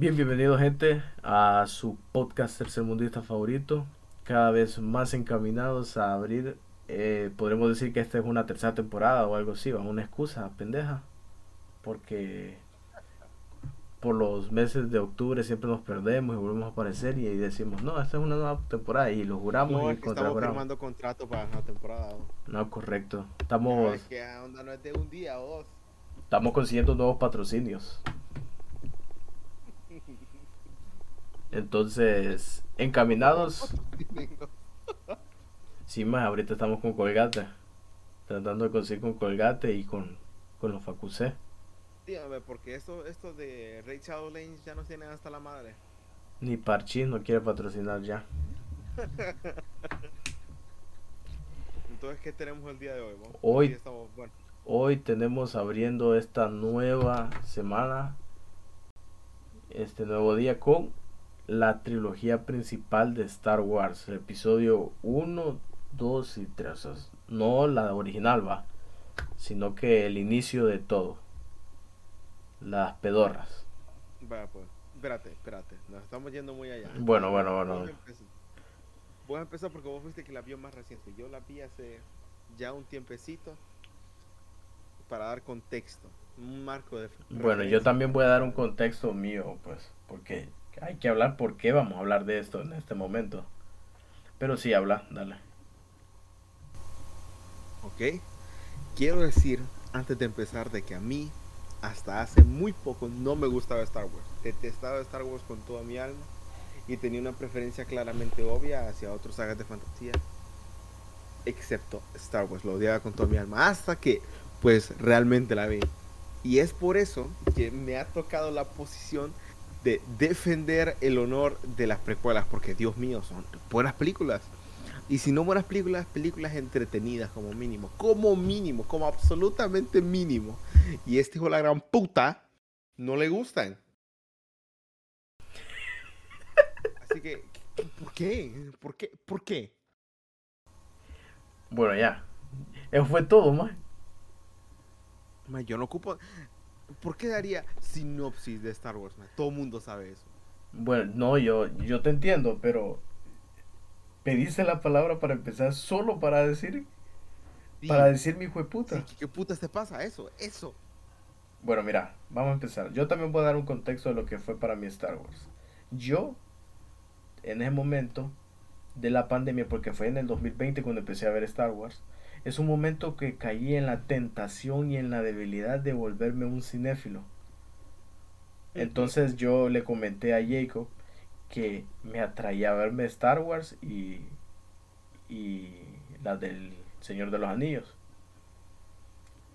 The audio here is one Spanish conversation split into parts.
Bien, bienvenido gente a su podcast tercermundista favorito, cada vez más encaminados a abrir, eh, podremos decir que esta es una tercera temporada o algo así, o una excusa pendeja, porque por los meses de octubre siempre nos perdemos y volvemos a aparecer y decimos, no, esta es una nueva temporada y lo juramos No, y es que estamos firmando contrato para la temporada. ¿no? No, correcto. Estamos, Es que ah, onda no es de un día o dos. estamos consiguiendo nuevos patrocinios. Entonces, encaminados. Sí, más ahorita estamos con Colgate. Tratando de conseguir con Colgate y con, con los Facusé. Dígame, porque esto, esto de Ray Shadow Lanes ya nos tienen hasta la madre. Ni Parchis no quiere patrocinar ya. Entonces, ¿qué tenemos el día de hoy? Hoy- estamos, bueno, Hoy tenemos abriendo esta nueva semana, este nuevo día con la trilogía principal de Star Wars, el episodio 1, 2 y 3. O sea, no la original va, sino que el inicio de todo. Las pedorras. vaya pues. Espérate, espérate. Nos estamos yendo muy allá. Bueno, bueno, bueno. Vamos a empezar. Voy a empezar porque vos fuiste que la vio más reciente. Yo la vi hace ya un tiempecito para dar contexto, un marco de Bueno, yo también voy a dar un contexto mío, pues, porque hay que hablar por qué vamos a hablar de esto en este momento. Pero sí, habla, dale. ¿Ok? Quiero decir, antes de empezar, de que a mí, hasta hace muy poco, no me gustaba Star Wars. Detestaba Star Wars con toda mi alma y tenía una preferencia claramente obvia hacia otras sagas de fantasía, excepto Star Wars. Lo odiaba con toda mi alma hasta que, pues, realmente la vi. Y es por eso que me ha tocado la posición de defender el honor de las precuelas, porque Dios mío, son buenas películas. Y si no buenas películas, películas entretenidas como mínimo. Como mínimo, como absolutamente mínimo. Y este hijo de la gran puta no le gustan. Así que, ¿por qué? ¿Por qué? ¿Por qué? Bueno, ya. Eso fue todo, más. Ma, yo no ocupo... ¿Por qué daría sinopsis de Star Wars? ma? Todo el mundo sabe eso. Bueno, no, yo, yo te entiendo, pero pediste la palabra para empezar solo para decir, Sí, para decir mi hijo de sí, puta. ¿qué, qué putas te pasa? Eso, eso. Bueno, mira, vamos a empezar. Yo también voy a dar un contexto de lo que fue para mí Star Wars. Yo, en ese momento de la pandemia, porque fue en el 2020 cuando empecé a ver Star Wars, es un momento que caí en la tentación y en la debilidad de volverme un cinéfilo. Entonces yo le comenté a Jacob que me atraía a verme Star Wars y, y la del Señor de los Anillos.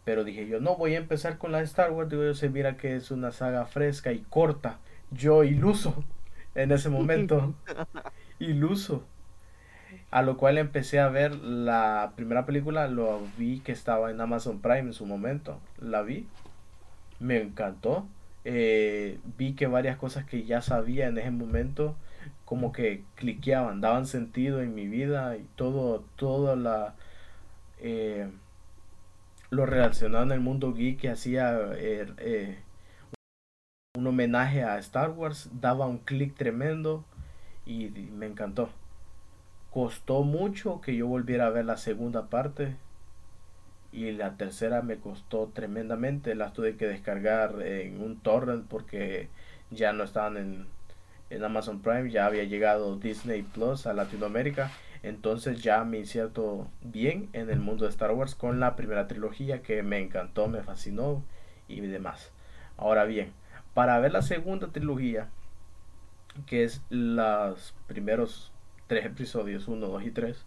Pero dije yo, no, voy a empezar con la de Star Wars. Digo yo, se mira que es una saga fresca y corta. Yo iluso en ese momento. iluso. A lo cual empecé a ver la primera película, lo vi que estaba en Amazon Prime en su momento. La vi, me encantó. Eh, vi que varias cosas que ya sabía en ese momento como que cliqueaban, daban sentido en mi vida y todo, toda la eh, lo relacionado en el mundo geek que hacía eh, eh, un homenaje a Star Wars, daba un clic tremendo y me encantó. Costó mucho que yo volviera a ver la segunda parte y la tercera me costó tremendamente. Las tuve que descargar en un torrent porque ya no estaban en, en Amazon Prime, ya había llegado Disney Plus a Latinoamérica. Entonces ya me inserto bien en el mundo de Star Wars con la primera trilogía que me encantó, me fascinó y demás. Ahora bien, para ver la segunda trilogía, que es los primeros tres episodios, 1, 2 y 3,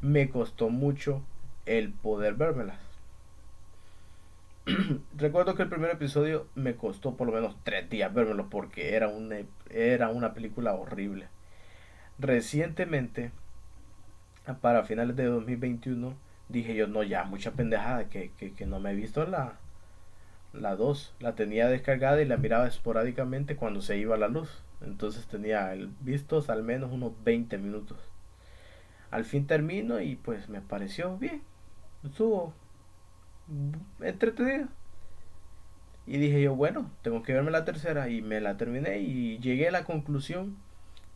me costó mucho el poder vérmelas. Recuerdo que el primer episodio me costó por lo menos tres días vérmelo porque era una, era una película horrible. Recientemente, para finales de 2021, dije yo, no, ya, mucha pendejada, que, que, que no me he visto la, la 2. La tenía descargada y la miraba esporádicamente cuando se iba la luz. Entonces tenía vistos al menos unos 20 minutos. Al fin termino y pues me pareció bien. Estuvo entretenido. Y dije yo, bueno, tengo que verme la tercera y me la terminé y llegué a la conclusión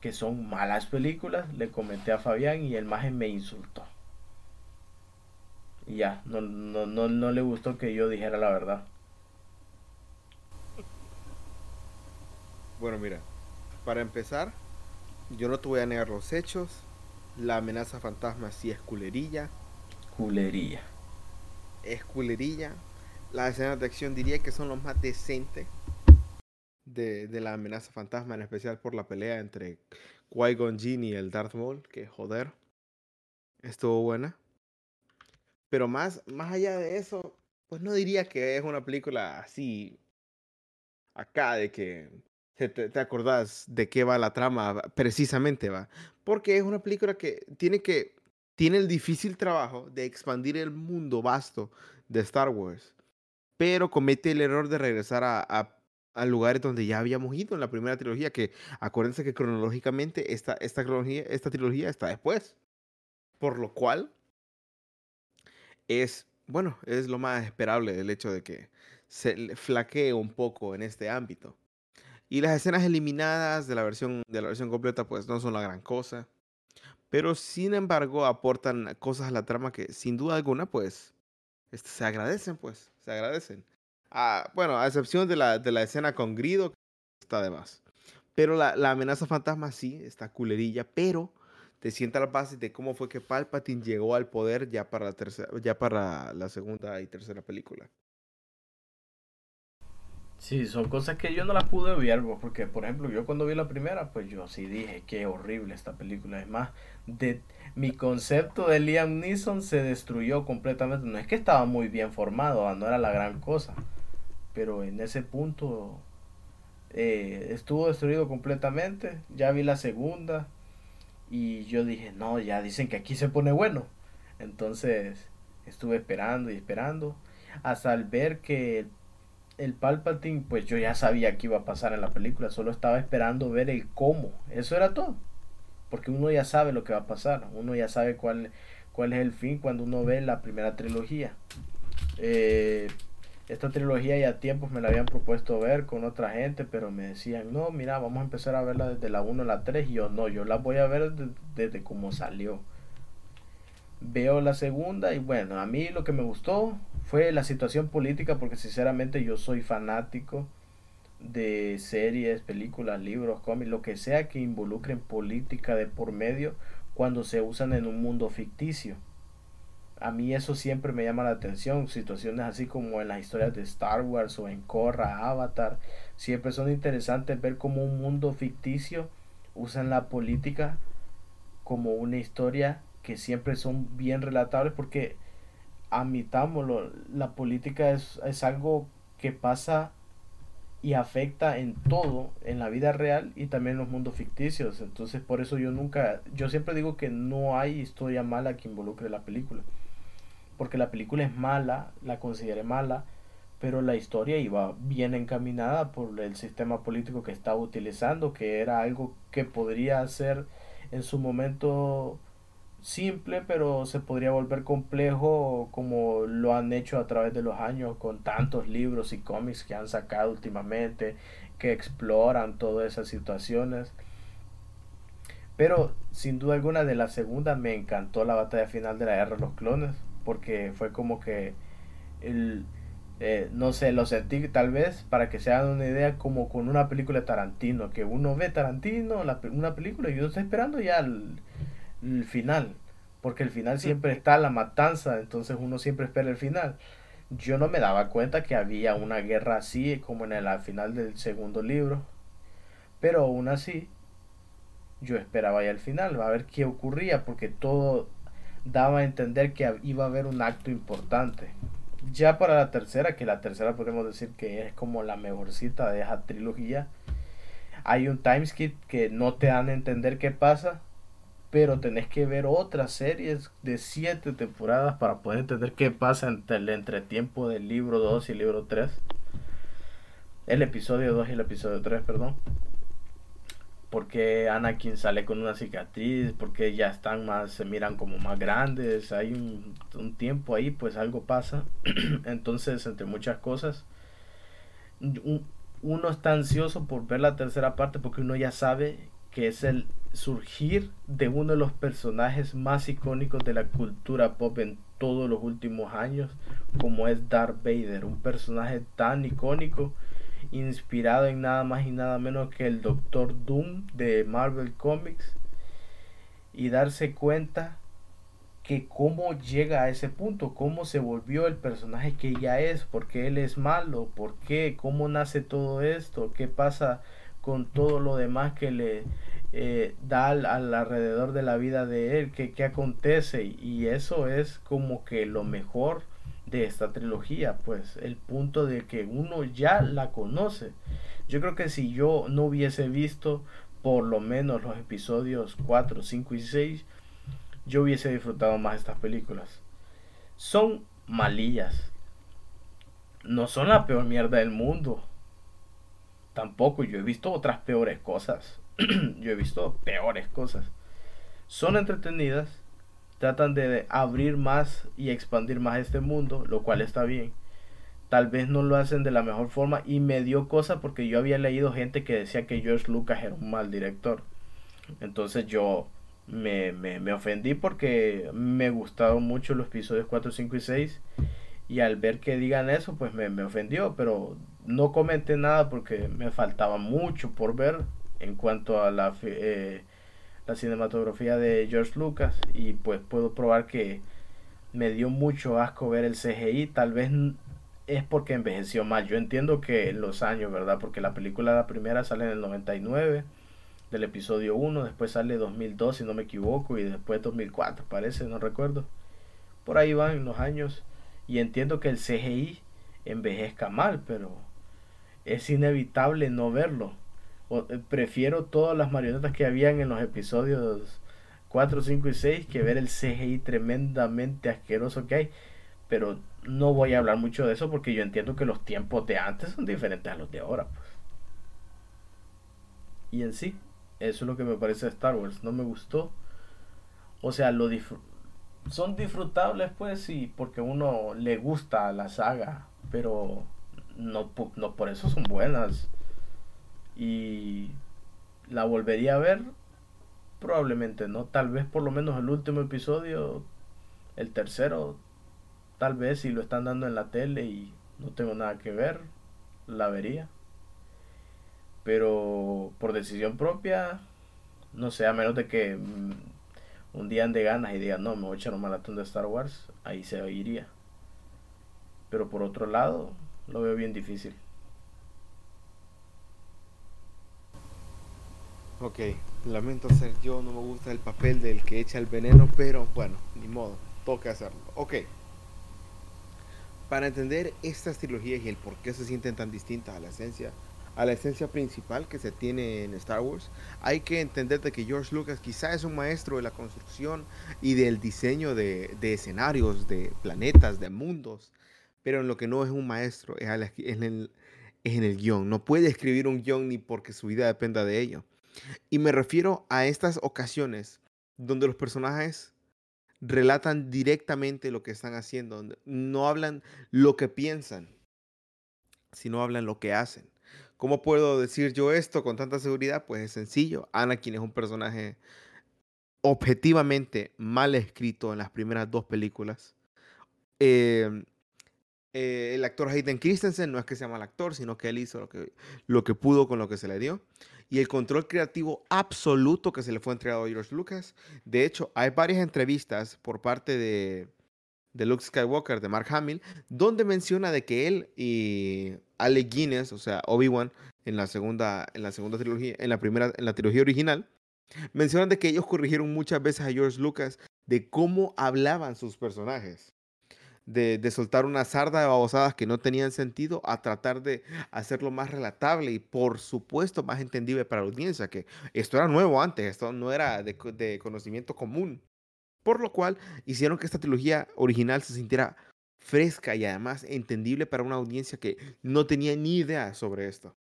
que son malas películas. Le comenté a Fabián y el maje me insultó. Y ya, no, no, no, no le gustó que yo dijera la verdad. Bueno, mira, para empezar, yo no te voy a negar los hechos. La amenaza fantasma sí es culerilla. Culerilla. Es culerilla. Las escenas de acción diría que son los más decentes de, de la amenaza fantasma, en especial por la pelea entre Qui-Gon Jinn y el Darth Maul, que joder, estuvo buena. Pero más, más allá de eso, pues no diría que es una película así acá de que te, acordás de qué va la trama precisamente, va. Porque es una película que tiene que tiene el difícil trabajo de expandir el mundo vasto de Star Wars, pero comete el error de regresar a, a, a lugares donde ya habíamos ido en la primera trilogía, que acuérdense que cronológicamente esta, esta, trilogía, esta trilogía está después. Por lo cual es, bueno, es lo más esperable el hecho de que se flaquee un poco en este ámbito. Y las escenas eliminadas de la versión, de la versión completa pues no son la gran cosa pero sin embargo aportan cosas a la trama que sin duda alguna pues este, se agradecen pues, se agradecen. Ah, bueno, a excepción de la, de la escena con Grido, está de más. Pero la, la amenaza fantasma sí, está culerilla, pero te sienta la base de cómo fue que Palpatine llegó al poder ya para la, tercera, ya para la segunda y tercera película. Sí, son cosas que yo no las pude ver, porque por ejemplo yo cuando vi la primera, pues yo sí dije, qué horrible esta película. Es más, de, mi concepto de Liam Neeson se destruyó completamente. No es que estaba muy bien formado, no era la gran cosa, pero en ese punto eh, estuvo destruido completamente. Ya vi la segunda y yo dije, no, ya dicen que aquí se pone bueno. Entonces estuve esperando y esperando hasta al ver que el el Palpatine, pues yo ya sabía que iba a pasar en la película, solo estaba esperando ver el cómo, eso era todo, porque uno ya sabe lo que va a pasar, uno ya sabe cuál, cuál es el fin cuando uno ve la primera trilogía. Eh, esta trilogía ya tiempos me la habían propuesto ver con otra gente, pero me decían, no, mira, vamos a empezar a verla desde la 1 a la 3, y yo no, yo la voy a ver desde, desde cómo salió. Veo la segunda y bueno, a mí lo que me gustó fue la situación política porque sinceramente yo soy fanático de series, películas, libros, cómics, lo que sea que involucren política de por medio cuando se usan en un mundo ficticio. A mí eso siempre me llama la atención, situaciones así como en las historias de Star Wars o en Korra, Avatar, siempre son interesantes ver cómo un mundo ficticio usan la política como una historia que siempre son bien relatables porque admitámoslo, la política es, es algo que pasa y afecta en todo, en la vida real y también en los mundos ficticios. Entonces por eso yo nunca, yo siempre digo que no hay historia mala que involucre la película. Porque la película es mala, la consideré mala, pero la historia iba bien encaminada por el sistema político que estaba utilizando, que era algo que podría ser en su momento simple, pero se podría volver complejo como lo han hecho a través de los años con tantos libros y cómics que han sacado últimamente, que exploran todas esas situaciones. Pero sin duda alguna de la segunda me encantó la batalla final de la guerra de los clones, porque fue como que el... Eh, no sé, lo sentí tal vez para que se hagan una idea como con una película de Tarantino, que uno ve Tarantino, la, una película y yo estoy esperando ya el, el final, porque el final siempre está la matanza, entonces uno siempre espera el final. Yo no me daba cuenta que había una guerra así como en el final del segundo libro, pero aún así yo esperaba ya el final, a ver qué ocurría, porque todo daba a entender que iba a haber un acto importante. Ya para la tercera, que la tercera podemos decir que es como la mejorcita de esa trilogía, hay un timeskip que no te dan a entender qué pasa, pero tenés que ver otras series de siete temporadas para poder entender qué pasa entre el entretiempo del libro 2 y el libro 3. El episodio 2 y el episodio 3, perdón. Porque Anakin sale con una cicatriz, porque ya están más, se miran como más grandes, hay un, un tiempo ahí, pues algo pasa. Entonces, entre muchas cosas, uno está ansioso por ver la tercera parte porque uno ya sabe que es el surgir de uno de los personajes más icónicos de la cultura pop en todos los últimos años, como es Darth Vader, un personaje tan icónico, inspirado en nada más y nada menos que el Doctor Doom de Marvel Comics, y darse cuenta que cómo llega a ese punto, cómo se volvió el personaje que ya es, por qué él es malo, por qué, cómo nace todo esto, qué pasa con todo lo demás que le eh, da al, alrededor de la vida de él, qué, qué acontece y eso es como que lo mejor de esta trilogía, pues el punto de que uno ya la conoce. Yo creo que si yo no hubiese visto por lo menos los episodios 4, 5 y 6, yo hubiese disfrutado más estas películas. Son malillas. No son la peor mierda del mundo. Tampoco, yo he visto otras peores cosas. yo he visto peores cosas. Son entretenidas. Tratan de abrir más y expandir más este mundo, lo cual está bien. Tal vez no lo hacen de la mejor forma y me dio cosa porque yo había leído gente que decía que George Lucas era un mal director. Entonces yo me, me, ofendí porque me gustaron mucho los episodios 4, 5 y 6 y al ver que digan eso pues me, me ofendió, pero no comenté nada porque me faltaba mucho por ver en cuanto a la, eh, la cinematografía de George Lucas y pues puedo probar que me dio mucho asco ver el CGI, tal vez es porque envejeció mal, yo entiendo que los años, ¿verdad? Porque la película la primera sale en el 99 del episodio 1, después sale 2002 si no me equivoco y después 2004 parece, no recuerdo. Por ahí van los años y entiendo que el CGI envejezca mal, pero es inevitable no verlo. Eh, prefiero todas las marionetas que habían en los episodios 4, 5 y 6 que ver el CGI tremendamente asqueroso que hay. Pero no voy a hablar mucho de eso porque yo entiendo que los tiempos de antes son diferentes a los de ahora. Pues. Y en sí, eso es lo que me parece de Star Wars. No me gustó. O sea, lo son disfrutables, pues sí, porque uno le gusta la saga, pero no, no por eso son buenas. Y la volvería a ver, probablemente no. Tal vez por lo menos el último episodio, el tercero, tal vez si lo están dando en la tele y no tengo nada que ver, la vería. Pero por decisión propia, no sé, a menos de que mm, un día ande ganas y diga, no, me voy a echar un maratón de Star Wars, ahí se oiría. Pero por otro lado, lo veo bien difícil. Ok, lamento ser yo, no me gusta el papel del que echa el veneno, pero bueno, ni modo, toca hacerlo. Ok. Para entender estas trilogías y el por qué se sienten tan distintas a la esencia a la esencia principal que se tiene en Star Wars, hay que entender de que George Lucas quizá es un maestro de la construcción y del diseño de, escenarios, de planetas, de mundos, pero en lo que no es un maestro es en el, es en el guion. No puede escribir un guion ni porque su vida dependa de ello. Y me refiero a estas ocasiones donde los personajes relatan directamente lo que están haciendo, no hablan lo que piensan, sino hablan lo que hacen. ¿Cómo puedo decir yo esto con tanta seguridad? Pues es sencillo. Anakin es un personaje objetivamente mal escrito en las primeras dos películas. Em, eh, el actor Hayden Christensen no es que sea mal actor, sino que él hizo lo que, pudo con lo que se le dio. Y el control creativo absoluto que se le fue entregado a George Lucas. De hecho, hay varias entrevistas por parte de, de Luke Skywalker, de Mark Hamill, donde menciona de que él y Alec Guinness, o sea, Obi-Wan, en la segunda, en la segunda trilogía, en la primera, en la trilogía original, mencionan de que ellos corrigieron muchas veces a George Lucas de cómo hablaban sus personajes. De, soltar una sarda de babosadas que no tenían sentido a tratar de hacerlo más relatable y por supuesto más entendible para la audiencia, que esto era nuevo antes, esto no era de, de conocimiento común. Por lo cual hicieron que esta trilogía original se sintiera fresca y además entendible para una audiencia que no tenía ni idea sobre esto.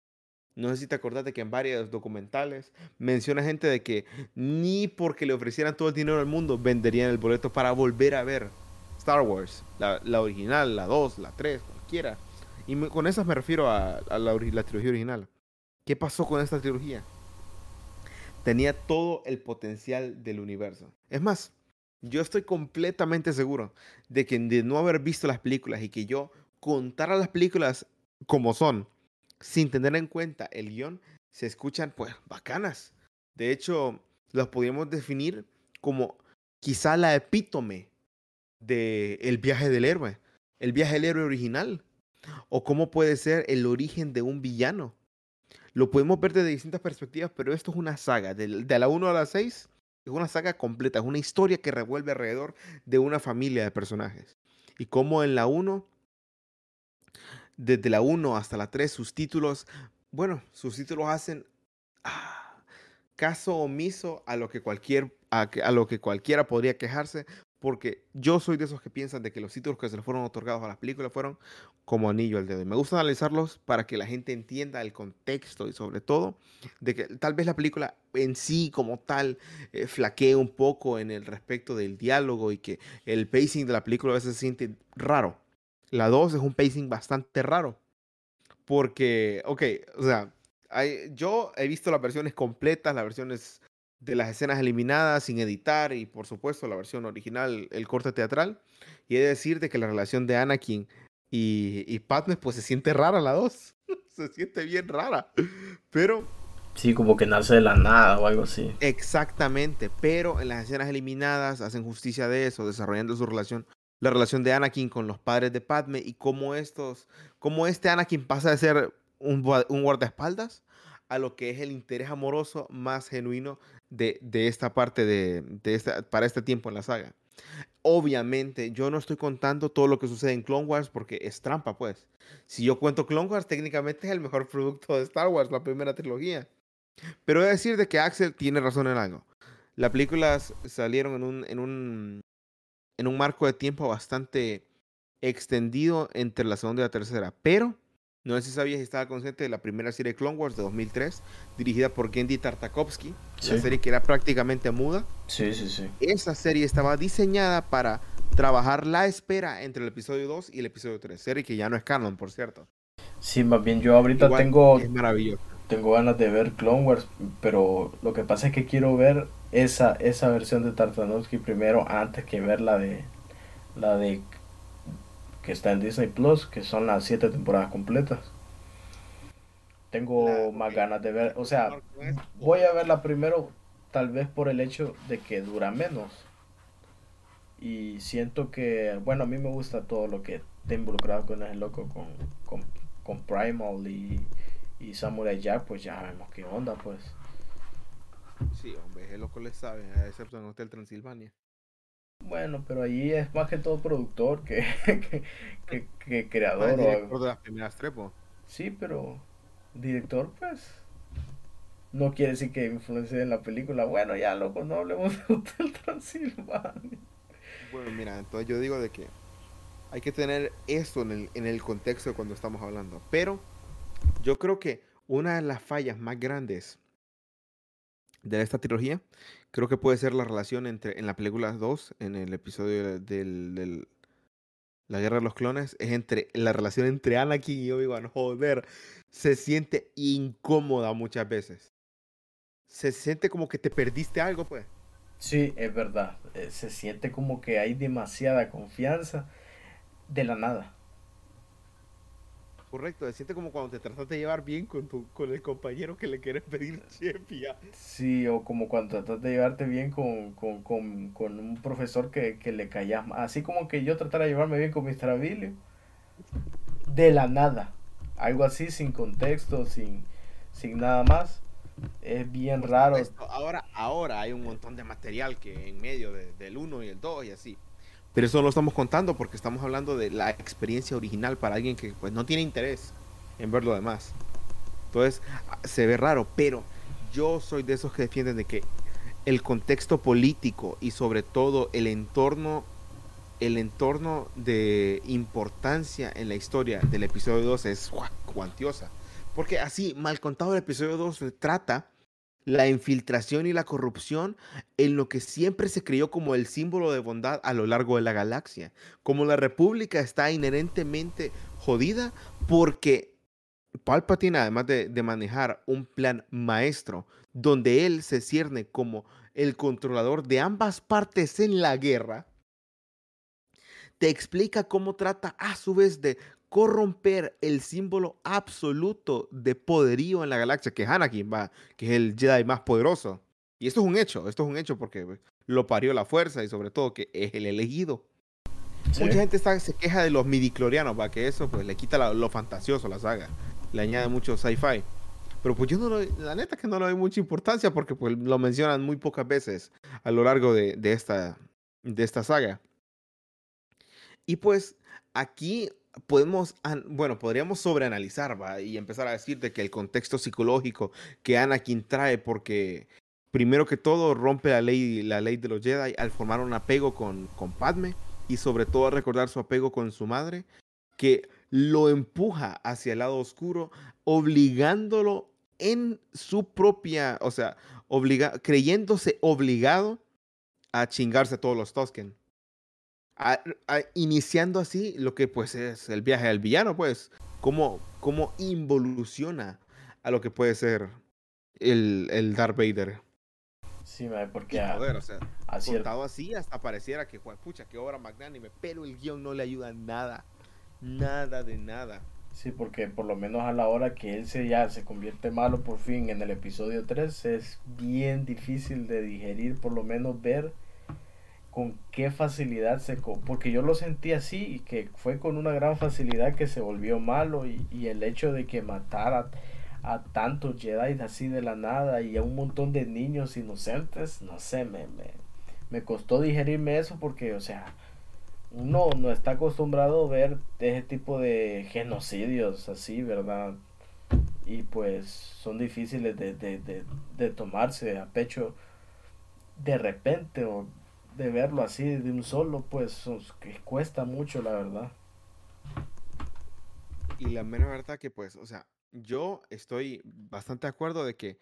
No sé si te acordás de que en varios documentales menciona gente de que ni porque le ofrecieran todo el dinero del mundo venderían el boleto para volver a ver Star Wars, la, original, la 2, la 3, cualquiera. Y con esas me refiero a, la, trilogía original. ¿Qué pasó con esta trilogía? Tenía todo el potencial del universo. Es más, yo estoy completamente seguro de que de no haber visto las películas y que yo contara las películas como son, sin tener en cuenta el guion, se escuchan pues bacanas. De hecho, las podríamos definir como quizá la epítome de el viaje del héroe, el viaje del héroe original, o cómo puede ser el origen de un villano. Lo podemos ver desde distintas perspectivas, pero esto es una saga, de, la 1 a la 6, es una saga completa, es una historia que revuelve alrededor de una familia de personajes. Y como en la 1, desde la 1 hasta la 3, sus títulos, bueno, sus títulos hacen ah, caso omiso a lo que cualquier a, lo que cualquiera podría quejarse, porque yo soy de esos que piensan de que los títulos que se le fueron otorgados a las películas fueron como anillo al dedo. Y me gusta analizarlos para que la gente entienda el contexto y sobre todo de que tal vez la película en sí como tal eh, flaquee un poco en el respecto del diálogo y que el pacing de la película a veces se siente raro. La 2 es un pacing bastante raro. Porque, ok, o sea, yo he visto las versiones completas, las versiones de las escenas eliminadas sin editar y por supuesto la versión original, el corte teatral. Y he de decir de que la relación de Anakin y, y Padme pues se siente rara la dos. se siente bien rara. Pero... Sí, como que nace de la nada o algo así. Exactamente, pero en las escenas eliminadas hacen justicia de eso, desarrollando su relación, la relación de Anakin con los padres de Padme y cómo estos, cómo este Anakin pasa de ser un, un guardaespaldas a lo que es el interés amoroso más genuino de, de esta parte de, de esta, para este tiempo en la saga. Obviamente, yo no estoy contando todo lo que sucede en Clone Wars porque es trampa, pues. Si yo cuento Clone Wars, técnicamente es el mejor producto de Star Wars, la primera trilogía. Pero he de decir de que Axel tiene razón en algo. Las películas salieron en un, en un, en un marco de tiempo bastante extendido entre la segunda y la tercera. Pero no sé si sabías si estaba consciente de la primera serie de Clone Wars de 2003, dirigida por Gendy Tartakovsky, la serie que era prácticamente muda. Sí, sí, sí. Esa serie estaba diseñada para trabajar la espera entre el episodio 2 y el episodio 3, serie que ya no es canon, por cierto. Sí, más bien yo ahorita tengo es maravilloso. Tengo ganas de ver Clone Wars, pero lo que pasa es que quiero ver esa esa versión de Tartakovsky primero antes que ver la de la de que está en Disney Plus, que son las siete temporadas completas. Tengo más ganas de ver, o sea, voy a verla primero tal vez por el hecho de que dura menos. Y siento que, bueno, a mí me gusta todo lo que está involucrado con el loco, con, con, con Primal y, y Samurai Jack, pues ya vemos qué onda, pues. Sí, hombre, el loco le sabe, excepto en Hotel Transilvania. Bueno, pero ahí es más que todo productor que, que, que, creador. Ah, director de las primeras trepo. Sí, pero director, pues. No quiere decir que influencie en la película. Bueno, ya loco, no hablemos de Hotel Transilvania. Bueno, mira, entonces yo digo de que hay que tener esto en el, en el contexto de cuando estamos hablando. Pero yo creo que una de las fallas más grandes de esta trilogía, creo que puede ser la relación entre, en la película 2, en el episodio del, La Guerra de los Clones, es entre la relación entre Anakin y Obi-Wan. Joder, se siente incómoda muchas veces. Se siente como que te perdiste algo, pues. Sí, es verdad. Eh, se siente como que hay demasiada confianza de la nada. Correcto, se siente como cuando te tratas de llevar bien con, tu, con el compañero que le quieres pedir chef ya. Sí, o como cuando tratas de llevarte bien con, con, con, con un profesor que, que le callas. Así como que yo tratara de llevarme bien con Mr. Abilio. De la nada. Algo así, sin contexto, sin, sin nada más. Es bien raro. Ahora, ahora hay un montón de material que en medio del 1 y el 2 y así. Pero eso no lo estamos contando porque estamos hablando de la experiencia original para alguien que pues no tiene interés en ver lo demás. Entonces se ve raro, pero yo soy de esos que defienden de que el contexto político y sobre todo el entorno el entorno de importancia en la historia del episodio 2 es cuantiosa. Porque así, mal contado el episodio 2 trata la infiltración y la corrupción en lo que siempre se creyó como el símbolo de bondad a lo largo de la galaxia. Como la República está inherentemente jodida porque Palpatine, además de, de manejar un plan maestro, donde él se cierne como el controlador de ambas partes en la guerra, te explica cómo trata a su vez de corromper el símbolo absoluto de poderío en la galaxia, que es Anakin, va, que es el Jedi más poderoso. Y esto es un hecho, esto es un hecho porque pues, lo parió la fuerza y sobre todo que es el elegido. Mucha gente está, se queja de los midiclorianos, va, que eso pues le quita lo fantasioso a la saga, le añade mucho sci-fi. Pero pues yo no lo, la neta que no le doy mucha importancia porque pues lo mencionan muy pocas veces a lo largo de, de esta, de esta saga. Y pues aquí podemos, bueno, podríamos sobreanalizar. Y empezar a decir de que el contexto psicológico que Anakin trae, porque primero que todo rompe la ley, la ley de los Jedi al formar un apego con, Padme y sobre todo recordar su apego con su madre, que lo empuja hacia el lado oscuro, obligándolo en su propia, o sea, obliga, creyéndose obligado a chingarse a todos los Tosken iniciando así lo que pues es el viaje del villano, pues, cómo, cómo involuciona a lo que puede ser el, el Darth Vader. Sí, porque a, o sea, contado así hasta pareciera que, pucha, qué obra magnánime, pero el guion no le ayuda nada, nada de nada. Sí, porque por lo menos a la hora que él se ya se convierte malo por fin en el episodio 3 es bien difícil de digerir, por lo menos ver con qué facilidad se... Porque yo lo sentí así y que fue con una gran facilidad que se volvió malo y, el hecho de que matara a tantos Jedi así de la nada y a un montón de niños inocentes, no sé, me, me, me costó digerirme eso porque, o sea, uno no está acostumbrado a ver ese tipo de genocidios así, ¿verdad? Y pues son difíciles de, de, de, de tomarse a pecho de repente o de verlo así de un solo, pues que cuesta mucho, la verdad. Y la mera verdad que, pues, o sea, yo estoy bastante de acuerdo de que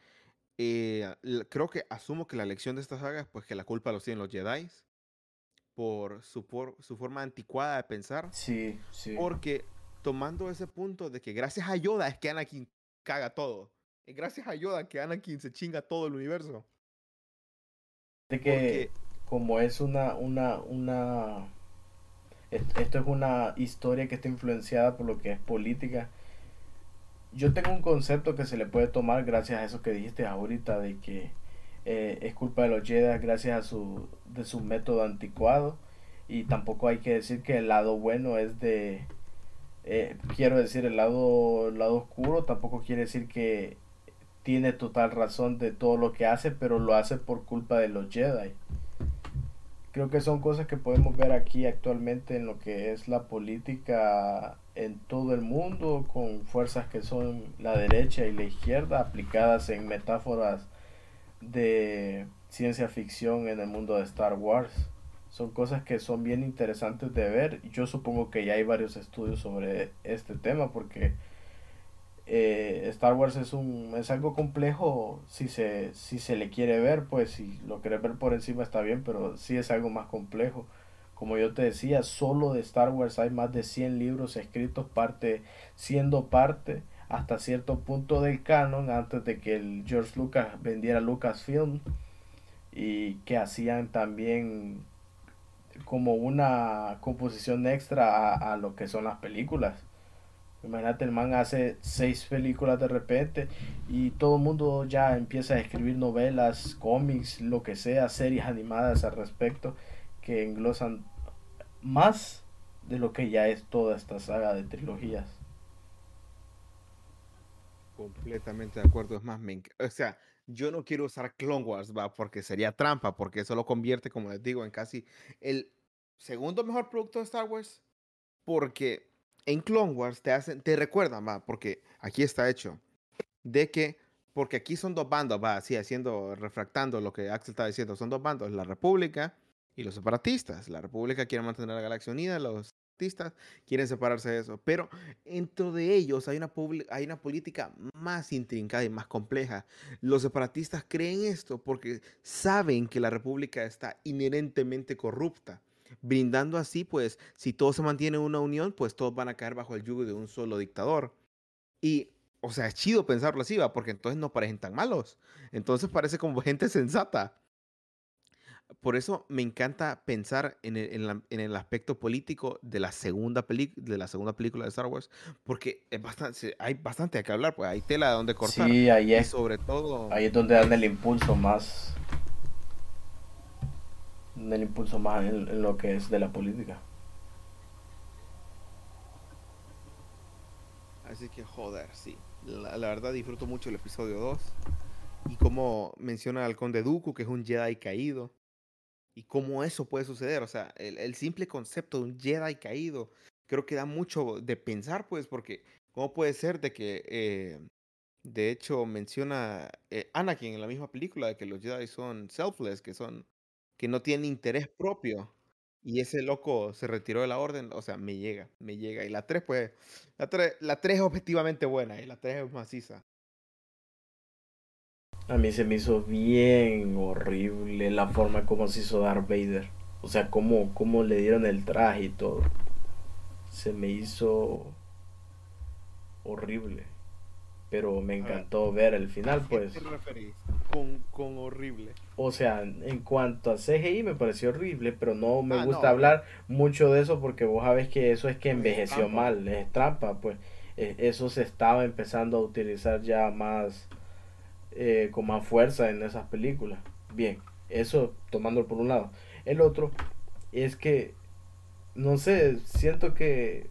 eh, creo que asumo que la lección de esta saga es pues que la culpa lo tienen los Jedi por su, por su forma anticuada de pensar. Sí, sí. Porque tomando ese punto de que gracias a Yoda es que Anakin caga todo. Y gracias a Yoda que Anakin se chinga todo el universo. De que como es una, una, una, esto es una historia que está influenciada por lo que es política. Yo tengo un concepto que se le puede tomar gracias a eso que dijiste ahorita de que eh, es culpa de los Jedi gracias a su, de su método anticuado y tampoco hay que decir que el lado bueno es de eh, quiero decir el lado el lado oscuro tampoco quiere decir que tiene total razón de todo lo que hace pero lo hace por culpa de los Jedi creo que son cosas que podemos ver aquí actualmente en lo que es la política en todo el mundo, con fuerzas que son la derecha y la izquierda aplicadas en metáforas de ciencia ficción en el mundo de Star Wars. Son cosas que son bien interesantes de ver. Yo supongo que ya hay varios estudios sobre este tema porque eh, Star Wars es un es algo complejo si se si se le quiere ver pues si lo quieres ver por encima está bien pero sí es algo más complejo. Como yo te decía solo de Star Wars hay más de 100 libros escritos parte siendo parte hasta cierto punto del canon antes de que el George Lucas vendiera Lucasfilm y que hacían también como una composición extra a lo que son las películas Imagínate, el man hace seis películas de repente y todo el mundo ya empieza a escribir novelas, cómics, lo que sea, series animadas al respecto que englosan más de lo que ya es toda esta saga de trilogías. Completamente de acuerdo. Es más, o sea, yo no quiero usar Clone Wars, va, porque sería trampa, porque eso lo convierte, como les digo, en casi el segundo mejor producto de Star Wars. Porque en Clone Wars te hacen, te recuerdan, va, porque aquí está hecho, de que, porque aquí son dos bandos, va, así haciendo, refractando lo que Axel está diciendo, son dos bandos, la República y los separatistas. La República quiere mantener la galaxia unida, los quieren separarse de eso. Pero dentro de ellos hay una, hay una política más intrincada y más compleja. Los separatistas creen esto porque saben que la república está inherentemente corrupta. Brindando así, pues, si todo se mantiene en una unión, pues todos van a caer bajo el yugo de un solo dictador. Y, o sea, es chido pensarlo así, ¿va? Porque entonces no parecen tan malos. Entonces parece como gente sensata. Por eso me encanta pensar en el, aspecto político de la, segunda de la segunda película de Star Wars, porque es bastante, hay bastante que hablar, pues hay tela de donde cortar. Sí, ahí es. Y sobre todo. Ahí es donde dan el impulso más. El impulso más en, lo que es de la política. Así que joder, sí. La, verdad disfruto mucho el episodio 2. Y como menciona al conde Dooku, que es un Jedi caído y cómo eso puede suceder. O sea, el, simple concepto de un Jedi caído creo que da mucho de pensar, pues, porque ¿cómo puede ser de que, eh, de hecho, menciona eh, Anakin en la misma película de que los Jedi son selfless, que son, que no tienen interés propio? Y ese loco se retiró de la orden, o sea, me llega, me llega. Y la 3, pues, la 3, la 3 es objetivamente buena y la 3 es maciza. A mí se me hizo bien horrible la forma como se hizo Darth Vader. O sea, cómo, cómo le dieron el traje y todo. Se me hizo horrible. Pero me encantó ver el final, pues. ¿Qué te referís con, con, horrible? O sea, en cuanto a CGI me pareció horrible, pero no me ah, gusta hablar mucho de eso porque vos sabés que eso es que envejeció mal, es trampa, pues. E, eso se estaba empezando a utilizar ya más eh, con más fuerza en esas películas. Bien, eso tomándolo por un lado. El otro es que, no sé, siento que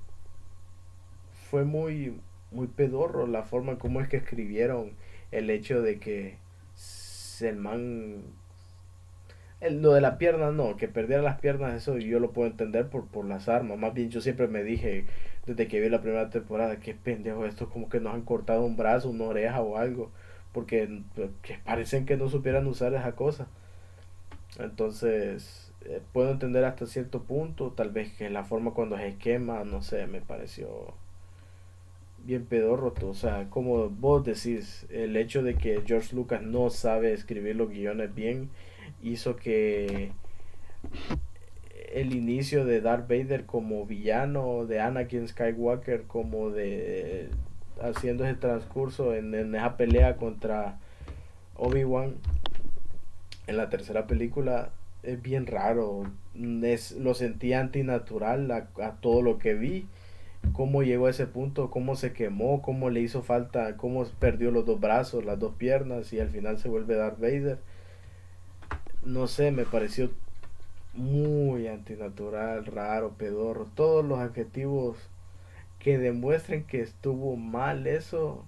fue muy, muy pedorro la forma como es que escribieron el hecho de que el man lo de la pierna no, que perdiera las piernas, eso yo lo puedo entender por, por las armas. Más bien yo siempre me dije, desde que vi la primera temporada, qué pendejo, esto como que nos han cortado un brazo, una oreja o algo porque que parecen que no supieran usar esa cosa. Entonces, eh, puedo entender hasta cierto punto, tal vez que la forma cuando se quema, no sé, me pareció bien pedorro. O sea, como vos decís, el hecho de que George Lucas no sabe escribir los guiones bien hizo que el inicio de Darth Vader como villano, de Anakin Skywalker como de haciendo ese transcurso en, esa pelea contra Obi-Wan en la tercera película es bien raro. Es, lo sentí antinatural a, todo lo que vi. Cómo llegó a ese punto, cómo se quemó, cómo le hizo falta, cómo perdió los dos brazos, las dos piernas y al final se vuelve Darth Vader. No sé, me pareció muy antinatural, raro, pedorro. Todos los adjetivos que demuestren que estuvo mal eso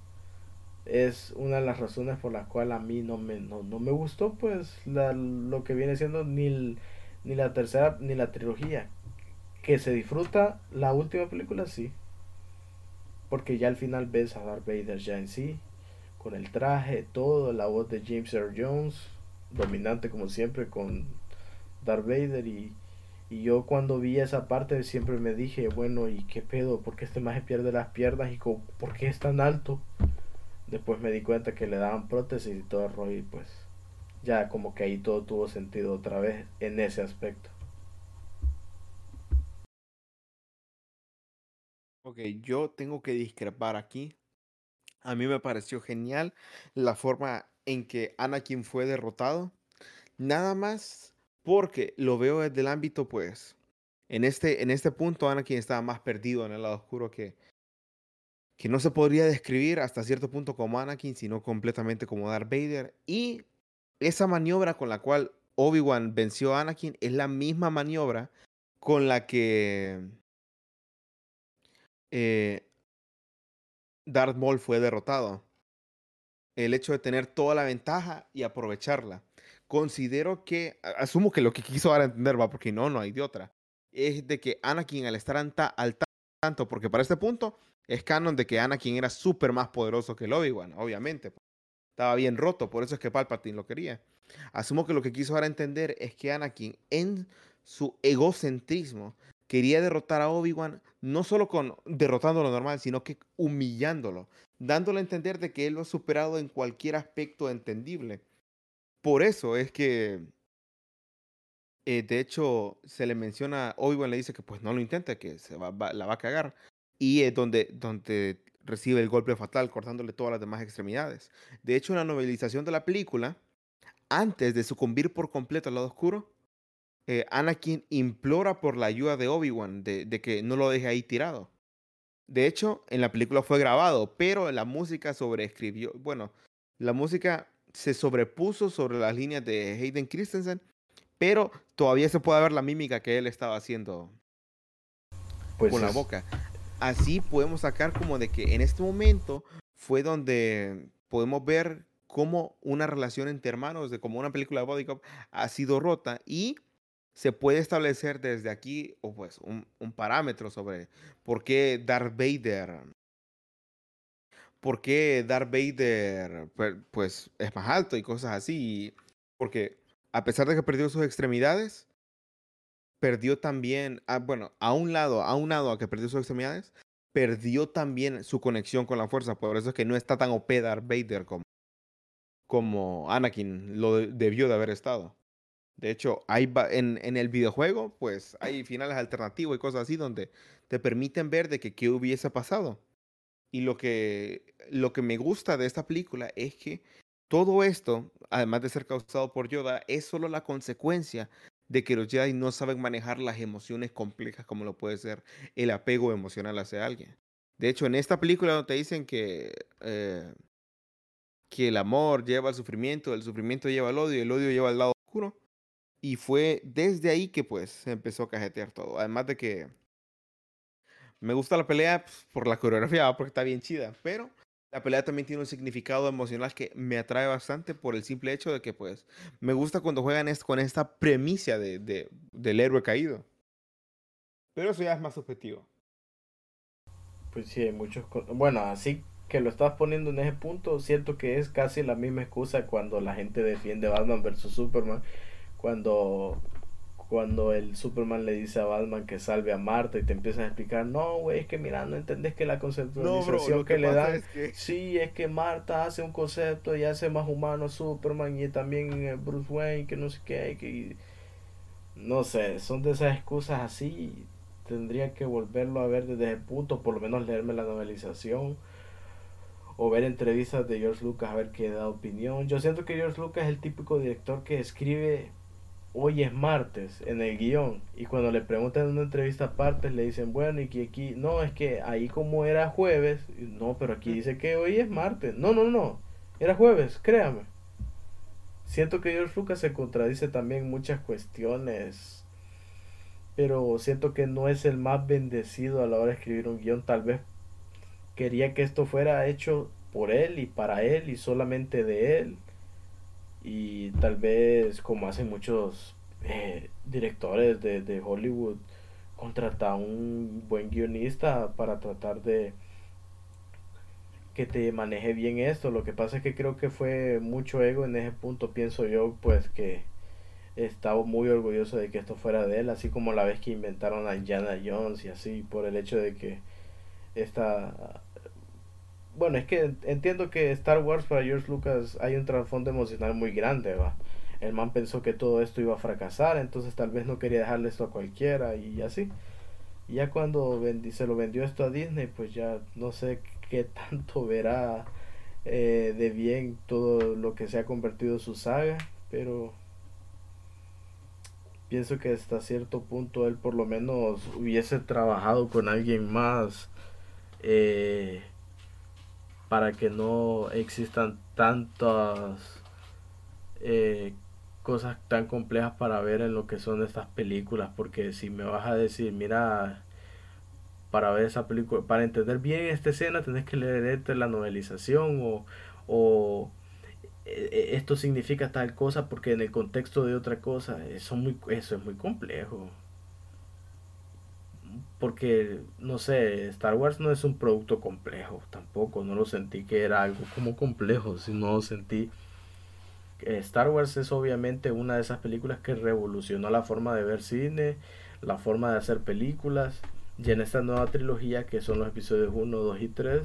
es una de las razones por las cuales a mí no me, no, me gustó pues lo que viene siendo ni, ni la tercera ni la trilogía que se disfruta la última película sí porque ya al final ves a Darth Vader ya en sí con el traje todo la voz de James Earl Jones dominante como siempre con Darth Vader y y yo cuando vi esa parte siempre me dije, bueno, ¿y qué pedo? ¿Por qué este maje pierde las piernas y por qué es tan alto? Después me di cuenta que le daban prótesis y todo rollo y pues ya como que ahí todo tuvo sentido otra vez en ese aspecto. Ok, yo tengo que discrepar aquí. A mí me pareció genial la forma en que Anakin fue derrotado. Nada más porque lo veo desde el ámbito, pues, en este, en este punto Anakin estaba más perdido en el lado oscuro que, que no se podría describir hasta cierto punto como Anakin, sino completamente como Darth Vader. Y esa maniobra con la cual Obi-Wan venció a Anakin es la misma maniobra con la que eh, Darth Maul fue derrotado. El hecho de tener toda la ventaja y aprovecharla considero que, asumo que lo que quiso dar a entender, va, porque no, no hay de otra, es de que Anakin al estar al tanto, porque para este punto es canon de que Anakin era súper más poderoso que el Obi-Wan, obviamente. Pues, estaba bien roto, por eso es que Palpatine lo quería. Asumo que lo que quiso dar a entender es que Anakin en su egocentrismo quería derrotar a Obi-Wan no solo con derrotándolo normal, sino que humillándolo, dándole a entender de que él lo ha superado en cualquier aspecto entendible. Por eso es que, eh, de hecho, se le menciona, Obi-Wan le dice que pues no lo intente, que se va, la va a cagar. Y es donde, donde recibe el golpe fatal, cortándole todas las demás extremidades. De hecho, en la novelización de la película, antes de sucumbir por completo al lado oscuro, eh, Anakin implora por la ayuda de Obi-Wan, de, que no lo deje ahí tirado. De hecho, en la película fue grabado, pero la música sobreescribió, bueno, la música se sobrepuso sobre las líneas de Hayden Christensen, pero todavía se puede ver la mímica que él estaba haciendo pues con la boca. Así podemos sacar como de que en este momento fue donde podemos ver cómo una relación entre hermanos, de como una película de Body Cop, ha sido rota y se puede establecer desde aquí o pues un, parámetro sobre por qué Darth Vader por qué Darth Vader pues es más alto y cosas así porque a pesar de que perdió sus extremidades perdió también ah, bueno a un lado a un lado a que perdió sus extremidades perdió también su conexión con la fuerza. Por eso es que no está tan OP Darth Vader como como Anakin lo debió de haber estado de hecho, hay en, el videojuego, pues hay finales alternativos y cosas así donde te permiten ver de qué hubiese pasado. Y lo que, lo que me gusta de esta película es que todo esto, además de ser causado por Yoda, es solo la consecuencia de que los Jedi no saben manejar las emociones complejas como lo puede ser el apego emocional hacia alguien. De hecho, en esta película te dicen que, eh, que el amor lleva al sufrimiento, el sufrimiento lleva al odio el odio lleva al lado oscuro, y fue desde ahí que pues se empezó a cajetear todo. Además de que me gusta la pelea pues, por la coreografía, porque está bien chida, pero la pelea también tiene un significado emocional que me atrae bastante por el simple hecho de que pues me gusta cuando juegan con esta premisa de, de, del héroe caído. Pero eso ya es más subjetivo. Pues sí, hay muchos... Bueno, así que lo estás poniendo en ese punto, siento que es casi la misma excusa cuando la gente defiende Batman versus Superman cuando cuando el Superman le dice a Batman que salve a Marta y te empiezan a explicar, no, güey, es que mira, no entendés que la conceptualización que, le dan, sí, es que Marta hace un concepto y hace más humano a Superman y también Bruce Wayne, que no sé qué, que no sé, son de esas excusas así, tendría que volverlo a ver desde ese punto, por lo menos leerme la novelización o ver entrevistas de George Lucas a ver qué da opinión. Yo siento que George Lucas es el típico director que escribe hoy es martes en el guion y cuando le preguntan en una entrevista aparte le dicen bueno y que aquí no es que ahí como era jueves no pero aquí dice que hoy es martes no no no era jueves créame. Siento que George Lucas se contradice también muchas cuestiones pero siento que no es el más bendecido a la hora de escribir un guion. Tal vez quería que esto fuera hecho por él y para él y solamente de él y tal vez como hacen muchos eh, directores de, de Hollywood contratar a un buen guionista para tratar de que te maneje bien esto lo que pasa es que creo que fue mucho ego en ese punto pienso yo pues que estaba muy orgulloso de que esto fuera de él así como la vez que inventaron a Indiana Jones y así por el hecho de que esta bueno, es que entiendo que Star Wars para George Lucas hay un trasfondo emocional muy grande, va. El man pensó que todo esto iba a fracasar, entonces tal vez no quería dejarle esto a cualquiera y así. Y ya cuando se lo vendió esto a Disney, pues ya no sé qué tanto verá eh, de bien todo lo que se ha convertido su saga, pero pienso que hasta cierto punto él por lo menos hubiese trabajado con alguien más. Eh, para que no existan tantas eh, cosas tan complejas para ver en lo que son estas películas porque si me vas a decir mira para ver esa película para entender bien esta escena tenés que leerte la novelización o, o e, e, esto significa tal cosa porque en el contexto de otra cosa eso, muy, eso es muy complejo porque no sé, Star Wars no es un producto complejo tampoco, no lo sentí que era algo como complejo, sino sentí Star Wars es obviamente una de esas películas que revolucionó la forma de ver cine, la forma de hacer películas. Y en esta nueva trilogía, que son los episodios 1, 2 y 3,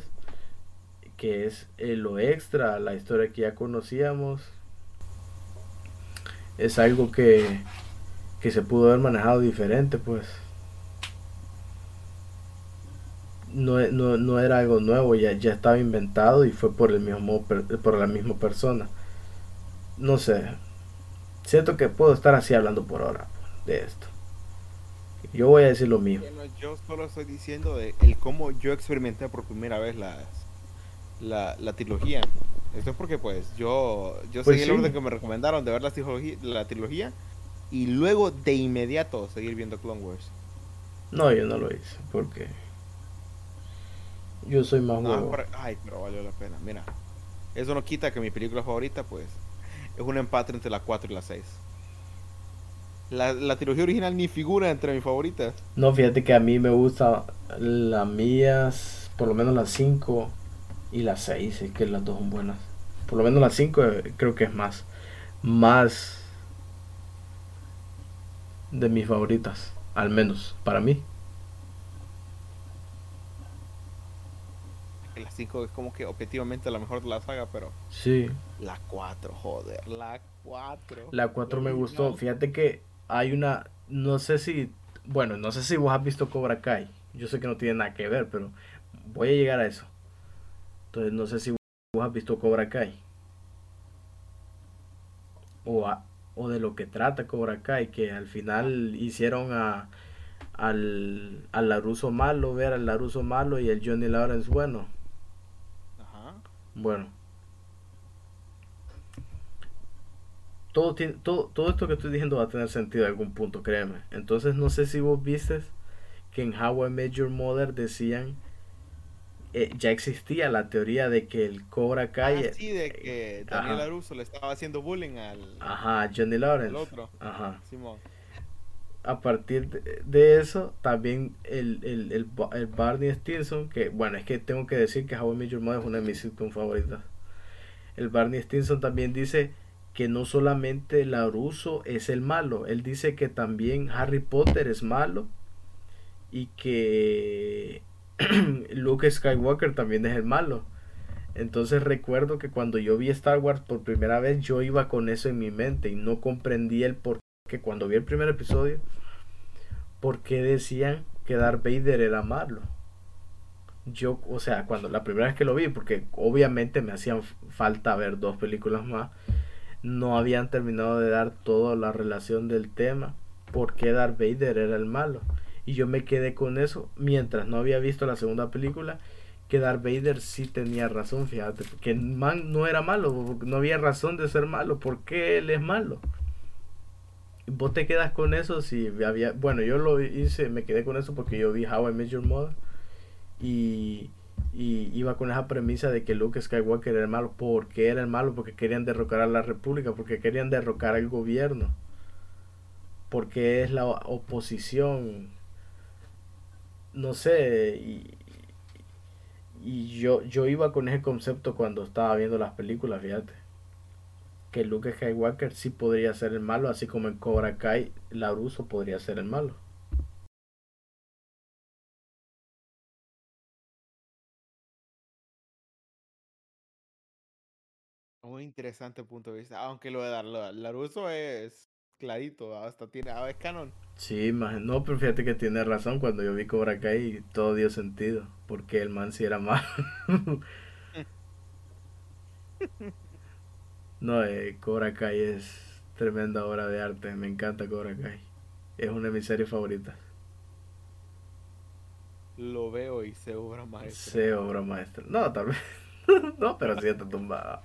que es eh, lo extra, la historia que ya conocíamos, es algo que, que se pudo haber manejado diferente, pues. No, no, no, era algo nuevo, ya, ya estaba inventado y fue por el mismo por la misma persona. No sé. Siento que puedo estar así hablando por ahora de esto. Yo voy a decir lo mismo. yo solo estoy diciendo de el cómo yo experimenté por primera vez la, la, la trilogía. Esto es porque pues yo, yo pues seguí el orden que me recomendaron de ver la trilogía, la trilogía y luego de inmediato seguir viendo Clone Wars. No, yo no lo hice porque yo soy más no, ay, pero valió la pena. Mira, eso no quita que mi película favorita pues es un empate entre la 4 y la 6. La, la trilogía original ni figura entre mis favoritas. No, fíjate que a mí me gusta las mías, por lo menos las 5 y las 6, es que las dos son buenas. Por lo menos las 5 eh, creo que es más. Más de mis favoritas, al menos para mí. La 5 es como que objetivamente la mejor de la saga, pero. Sí. La 4, joder, la 4. La 4 me gustó. Fíjate que hay una, no sé si, bueno, no sé si vos has visto Cobra Kai. Yo sé que no tiene nada que ver, pero voy a llegar a eso. Entonces no sé si vos has visto Cobra Kai. O, o de lo que trata Cobra Kai, que al final hicieron a, al, al Laruso malo, ver al Laruso malo y el Johnny Lawrence bueno. Bueno, todo, todo, todo esto que estoy diciendo va a tener sentido en algún punto, créeme. Entonces no sé si vos viste que en How I Met Your Mother decían eh, ya existía la teoría de que el Cobra Kai ah, sí, de que Daniel Aruso le estaba haciendo bullying al ajá Johnny Lawrence. otro. Ajá. Simón a partir de, eso también el, el, el, el, Barney Stinson que bueno es que tengo que decir que How I es una de mis el Barney Stinson también dice que no solamente Laruso es el malo, él dice que también Harry Potter es malo y que Luke Skywalker también es el malo. Entonces recuerdo que cuando yo vi Star Wars por primera vez yo iba con eso en mi mente y no comprendí el por qué cuando vi el primer episodio por qué decían que Darth Vader era malo. Yo, o sea, cuando la primera vez que lo vi, porque obviamente me hacían falta ver dos películas más, no habían terminado de dar toda la relación del tema, por qué Darth Vader era el malo. Y yo me quedé con eso mientras no había visto la segunda película, que Darth Vader sí tenía razón, fíjate, que man no era malo, no había razón de ser malo, ¿por qué él es malo? Vos te quedas con eso si había, bueno, yo lo hice, me quedé con eso porque yo vi How I Met Your Mother y y iba con esa premisa de que Luke Skywalker era el malo. ¿Por qué era el malo? Porque querían derrocar a la República, porque querían derrocar al gobierno, porque es la oposición. No sé, y, y yo, yo iba con ese concepto cuando estaba viendo las películas, fíjate. Que Luke Skywalker sí podría ser el malo, así como en Cobra Kai, Laruso podría ser el malo. Un interesante punto de vista. Aunque lo de Laruso es clarito, hasta tiene, ah, es canon. Sí, no, pero fíjate que tiene razón. Cuando yo vi Cobra Kai, todo dio sentido. Porque el man sí era malo. no, eh, Cobra Kai es tremenda obra de arte. Me encanta Cobra Kai. Es una de mis series favoritas. Lo veo y sé obra maestra. Sé obra maestra. No, tal vez. no, pero sí está tumbado.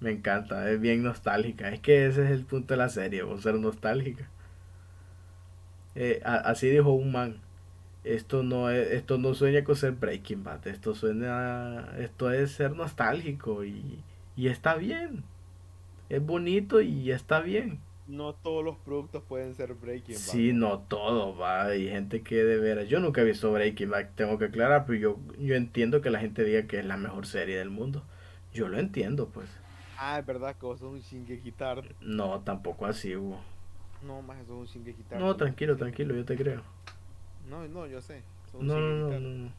Me encanta, es bien nostálgica. Es que ese es el punto de la serie, vos ser nostálgica. Eh, así dijo un man. Esto no es, esto no sueña con ser Breaking Bad. Esto suena, esto es ser nostálgico y, y está bien. Es bonito y está bien. No todos los productos pueden ser Breaking Bad. Sí, no todo, va. Hay gente que de veras. Yo nunca he visto Breaking Bad, tengo que aclarar, pero yo, yo entiendo que la gente diga que es la mejor serie del mundo. Yo lo entiendo, pues. Ah, es verdad que vos sos un Shingeki No, tampoco así, Hugo. No, más eso es un quitar. No, tranquilo, tranquilo, yo te creo. No, no, yo sé. No, no, no, no, no.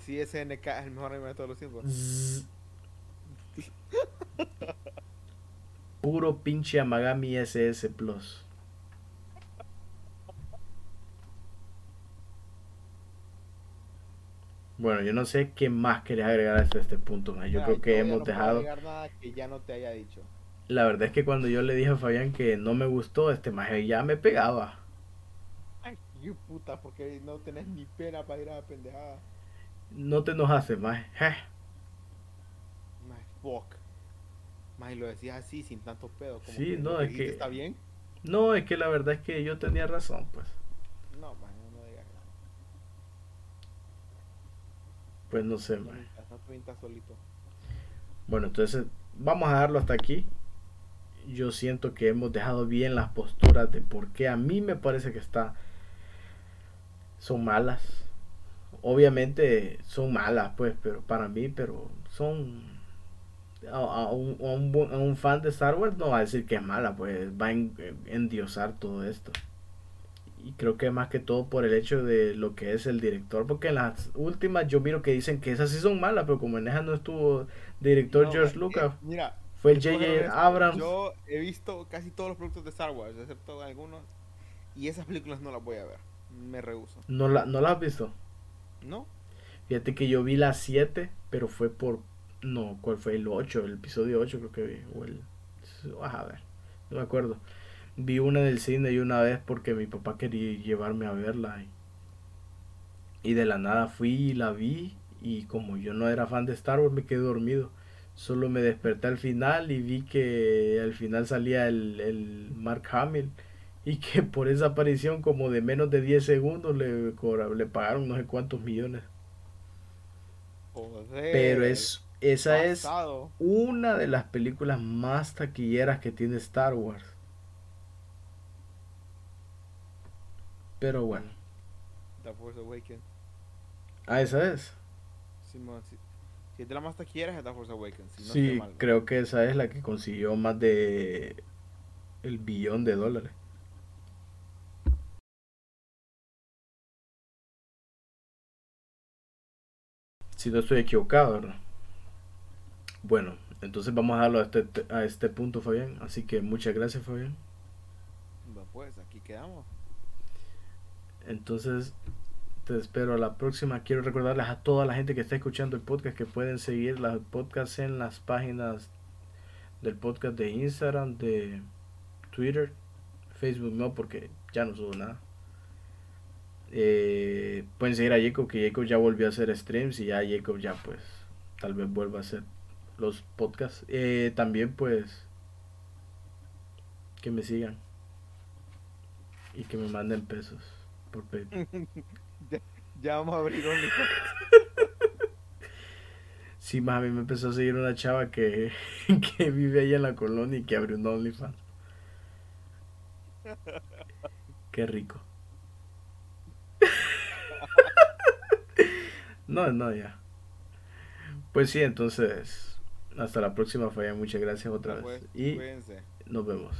Sí, SNK es el mejor anime de todos los tiempos. Puro pinche Amagami SS Plus. Bueno, yo no sé qué más quería agregar hasta este punto. ma. Yo Mira, creo que hemos no dejado. nada que ya no te haya dicho. La verdad es que cuando yo le dije a Fabián que no me gustó, este maje ya me pegaba. Ay, qué puta, porque no tenés ni pena para ir a la pendejada. No te enojaste, maje. Fuck. Más y lo decías así, sin tanto pedo. Como Sí, que no, es que- ¿Está bien? No, es que la verdad es que yo tenía razón, pues. No, más no digas nada. Pues no sé, mintas solito. Bueno, entonces vamos a dejarlo hasta aquí. Yo siento que hemos dejado bien las posturas de por qué a mí me parece que está son malas. Obviamente son malas, pues, pero para mí, pero son a, a un, a un bu- a un fan de Star Wars no va a decir que es mala, pues va a en- endiosar todo esto. Y creo que más que todo por el hecho de lo que es el director, porque en las últimas yo miro que dicen que esas sí son malas, pero como en esas no estuvo director No, George man, Lucas, eh, mira, fue el J.J. Abrams. Yo he visto casi todos los productos de Star Wars, excepto algunos. Y esas películas no las voy a ver. Me rehuso. ¿No la, ¿No la has visto? ¿No? Fíjate que yo vi las 7, pero fue por... No, ¿cuál fue? El 8, el episodio 8 creo que vi. O el... A ver, no me acuerdo. Vi una del cine y una vez porque mi papá quería llevarme a verla. Y, y de la nada fui y la vi. Y como yo no era fan de Star Wars, me quedé dormido. Solo me desperté al final y vi que al final salía el, el Mark Hamill. Y que por esa aparición como de menos de 10 segundos le, le pagaron no sé cuántos millones. Joder. Pero es esa es una de las películas más taquilleras que tiene Star Wars. Pero bueno, The Force Awakens. ah, esa es. Simón, si, si es de la más taquillera es The Force Awakens. Si no sí, mal. creo que esa es la que consiguió más de el billón de dólares. Si no estoy equivocado, ¿verdad? Bueno, entonces vamos a darlo a este, a este punto, Fabián. Así que muchas gracias, Fabián. Pues aquí quedamos. Entonces, te espero a la próxima. Quiero recordarles a toda la gente que está escuchando el podcast que pueden seguir los podcasts en las páginas del podcast de Instagram, de Twitter, Facebook no, porque ya no subo nada. Eh, pueden seguir a Jacob, que Jacob ya volvió a hacer streams y ya Jacob ya pues tal vez vuelva a hacer los podcasts. Eh, también pues que me sigan y que me manden pesos por PayPal. ya, ya vamos a abrir OnlyFans. Sí, más a mí me empezó a seguir una chava que, que vive ahí en la colonia y que abrió un OnlyFans. Qué rico. No, no, ya. Pues sí, entonces, hasta la próxima, Fabián. Muchas gracias otra Va, vez. pues, Y cuídense. nos vemos.